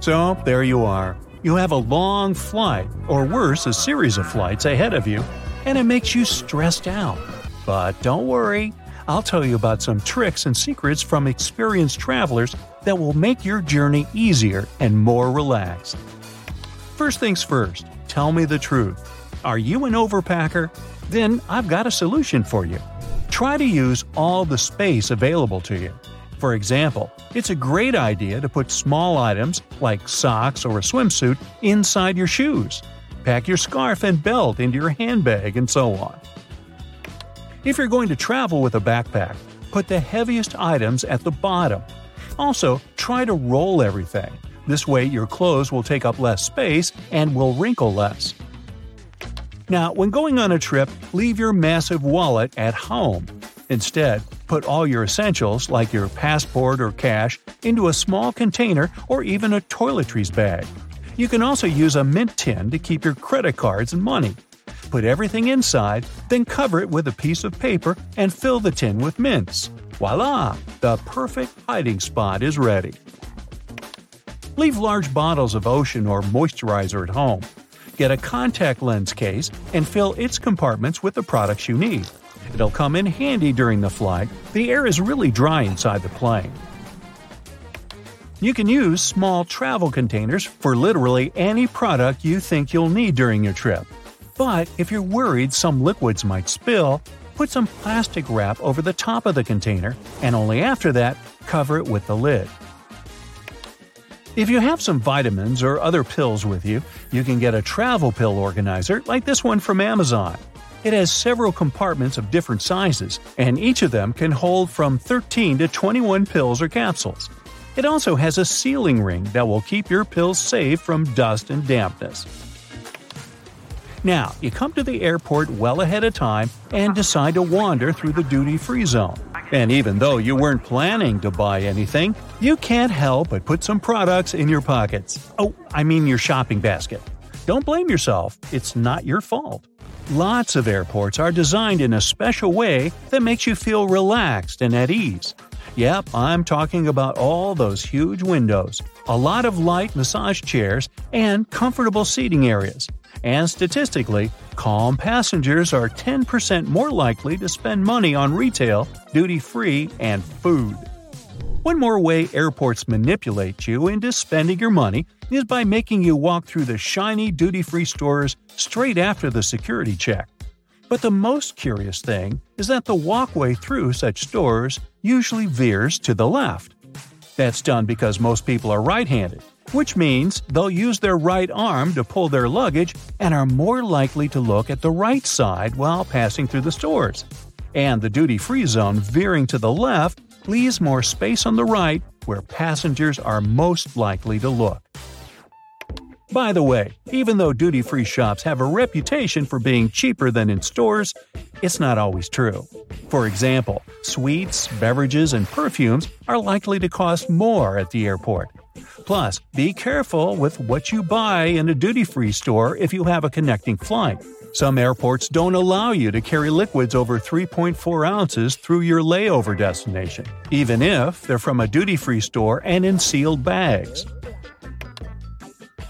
So, there you are. You have a long flight, or worse, a series of flights ahead of you, and it makes you stressed out. But don't worry, I'll tell you about some tricks and secrets from experienced travelers that will make your journey easier and more relaxed. First things first, tell me the truth. Are you an overpacker? Then I've got a solution for you. Try to use all the space available to you. For example, it's a great idea to put small items like socks or a swimsuit inside your shoes. Pack your scarf and belt into your handbag and so on. If you're going to travel with a backpack, put the heaviest items at the bottom. Also, try to roll everything. This way, your clothes will take up less space and will wrinkle less. Now, when going on a trip, leave your massive wallet at home. Instead, put all your essentials, like your passport or cash, into a small container or even a toiletries bag. You can also use a mint tin to keep your credit cards and money. Put everything inside, then cover it with a piece of paper and fill the tin with mints. Voila! The perfect hiding spot is ready. Leave large bottles of ocean or moisturizer at home. Get a contact lens case and fill its compartments with the products you need. It'll come in handy during the flight. The air is really dry inside the plane. You can use small travel containers for literally any product you think you'll need during your trip. But if you're worried some liquids might spill, put some plastic wrap over the top of the container, and only after that, cover it with the lid. If you have some vitamins or other pills with you, you can get a travel pill organizer like this one from Amazon. It has several compartments of different sizes, and each of them can hold from 13 to 21 pills or capsules. It also has a sealing ring that will keep your pills safe from dust and dampness. Now, you come to the airport well ahead of time and decide to wander through the duty free zone. And even though you weren't planning to buy anything, you can't help but put some products in your pockets. Oh, I mean your shopping basket. Don't blame yourself, it's not your fault. Lots of airports are designed in a special way that makes you feel relaxed and at ease. Yep, I'm talking about all those huge windows, a lot of light massage chairs, and comfortable seating areas. And statistically, calm passengers are 10% more likely to spend money on retail, duty free, and food. One more way airports manipulate you into spending your money is by making you walk through the shiny duty free stores straight after the security check. But the most curious thing is that the walkway through such stores usually veers to the left. That's done because most people are right handed, which means they'll use their right arm to pull their luggage and are more likely to look at the right side while passing through the stores. And the duty free zone veering to the left leaves more space on the right where passengers are most likely to look. By the way, even though duty free shops have a reputation for being cheaper than in stores, it's not always true. For example, sweets, beverages, and perfumes are likely to cost more at the airport. Plus, be careful with what you buy in a duty free store if you have a connecting flight. Some airports don't allow you to carry liquids over 3.4 ounces through your layover destination, even if they're from a duty free store and in sealed bags.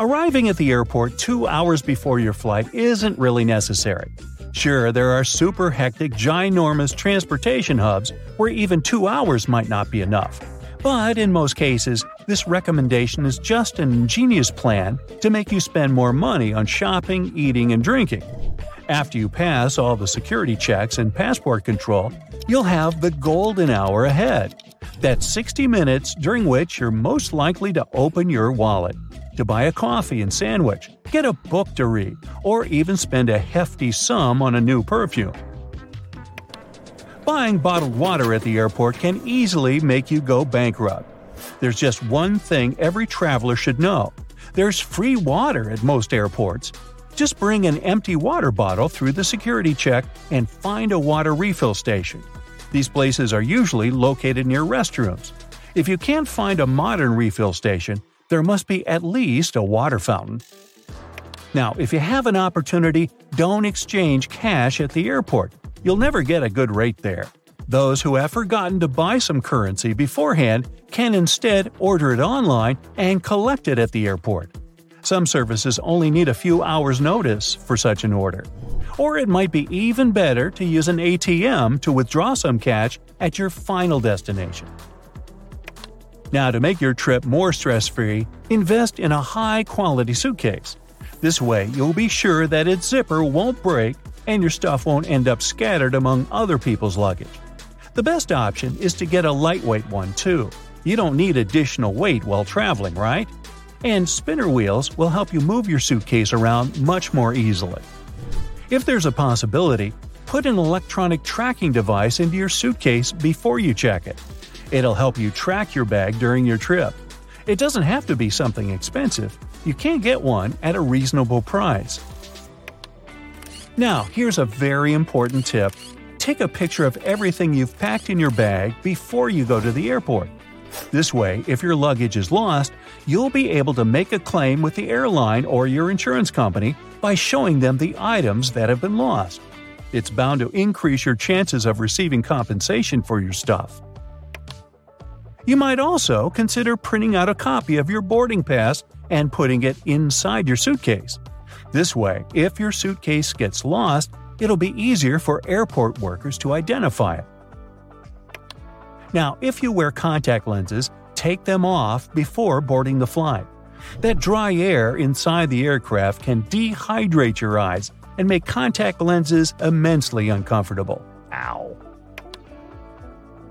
Arriving at the airport two hours before your flight isn't really necessary. Sure, there are super hectic, ginormous transportation hubs where even two hours might not be enough. But in most cases, this recommendation is just an ingenious plan to make you spend more money on shopping, eating, and drinking. After you pass all the security checks and passport control, you'll have the golden hour ahead. That's 60 minutes during which you're most likely to open your wallet, to buy a coffee and sandwich, get a book to read, or even spend a hefty sum on a new perfume. Buying bottled water at the airport can easily make you go bankrupt. There's just one thing every traveler should know there's free water at most airports. Just bring an empty water bottle through the security check and find a water refill station. These places are usually located near restrooms. If you can't find a modern refill station, there must be at least a water fountain. Now, if you have an opportunity, don't exchange cash at the airport. You'll never get a good rate there. Those who have forgotten to buy some currency beforehand can instead order it online and collect it at the airport. Some services only need a few hours' notice for such an order. Or it might be even better to use an ATM to withdraw some cash at your final destination. Now, to make your trip more stress free, invest in a high quality suitcase. This way, you'll be sure that its zipper won't break and your stuff won't end up scattered among other people's luggage. The best option is to get a lightweight one, too. You don't need additional weight while traveling, right? And spinner wheels will help you move your suitcase around much more easily. If there's a possibility, put an electronic tracking device into your suitcase before you check it. It'll help you track your bag during your trip. It doesn't have to be something expensive, you can get one at a reasonable price. Now, here's a very important tip take a picture of everything you've packed in your bag before you go to the airport. This way, if your luggage is lost, you'll be able to make a claim with the airline or your insurance company by showing them the items that have been lost. It's bound to increase your chances of receiving compensation for your stuff. You might also consider printing out a copy of your boarding pass and putting it inside your suitcase. This way, if your suitcase gets lost, it'll be easier for airport workers to identify it. Now, if you wear contact lenses, take them off before boarding the flight. That dry air inside the aircraft can dehydrate your eyes and make contact lenses immensely uncomfortable. Ow.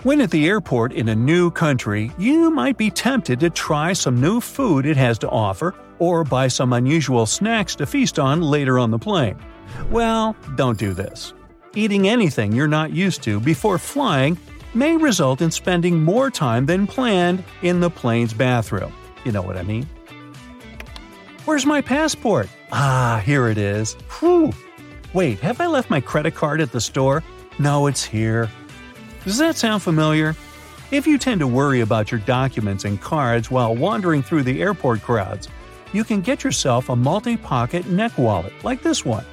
When at the airport in a new country, you might be tempted to try some new food it has to offer or buy some unusual snacks to feast on later on the plane. Well, don't do this. Eating anything you're not used to before flying may result in spending more time than planned in the plane's bathroom. You know what I mean? Where's my passport? Ah, here it is. Whew. Wait, have I left my credit card at the store? No, it's here. Does that sound familiar? If you tend to worry about your documents and cards while wandering through the airport crowds, you can get yourself a multi pocket neck wallet like this one.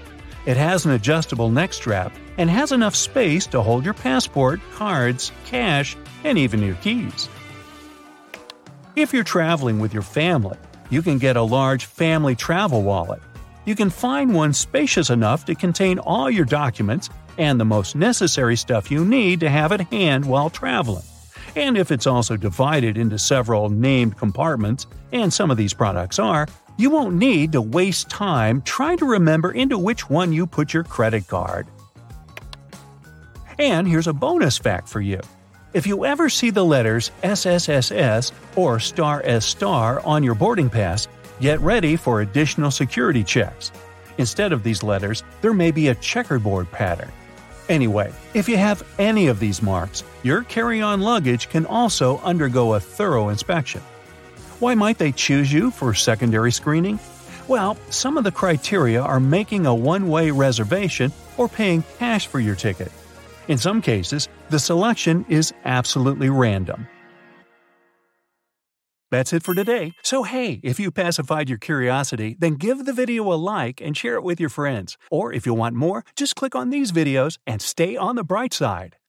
It has an adjustable neck strap and has enough space to hold your passport, cards, cash, and even your keys. If you're traveling with your family, you can get a large family travel wallet. You can find one spacious enough to contain all your documents and the most necessary stuff you need to have at hand while traveling. And if it's also divided into several named compartments, and some of these products are, you won't need to waste time trying to remember into which one you put your credit card. And here's a bonus fact for you. If you ever see the letters SSSS or star S star on your boarding pass, get ready for additional security checks. Instead of these letters, there may be a checkerboard pattern. Anyway, if you have any of these marks, your carry on luggage can also undergo a thorough inspection. Why might they choose you for secondary screening? Well, some of the criteria are making a one way reservation or paying cash for your ticket. In some cases, the selection is absolutely random. That's it for today. So, hey, if you pacified your curiosity, then give the video a like and share it with your friends. Or if you want more, just click on these videos and stay on the bright side.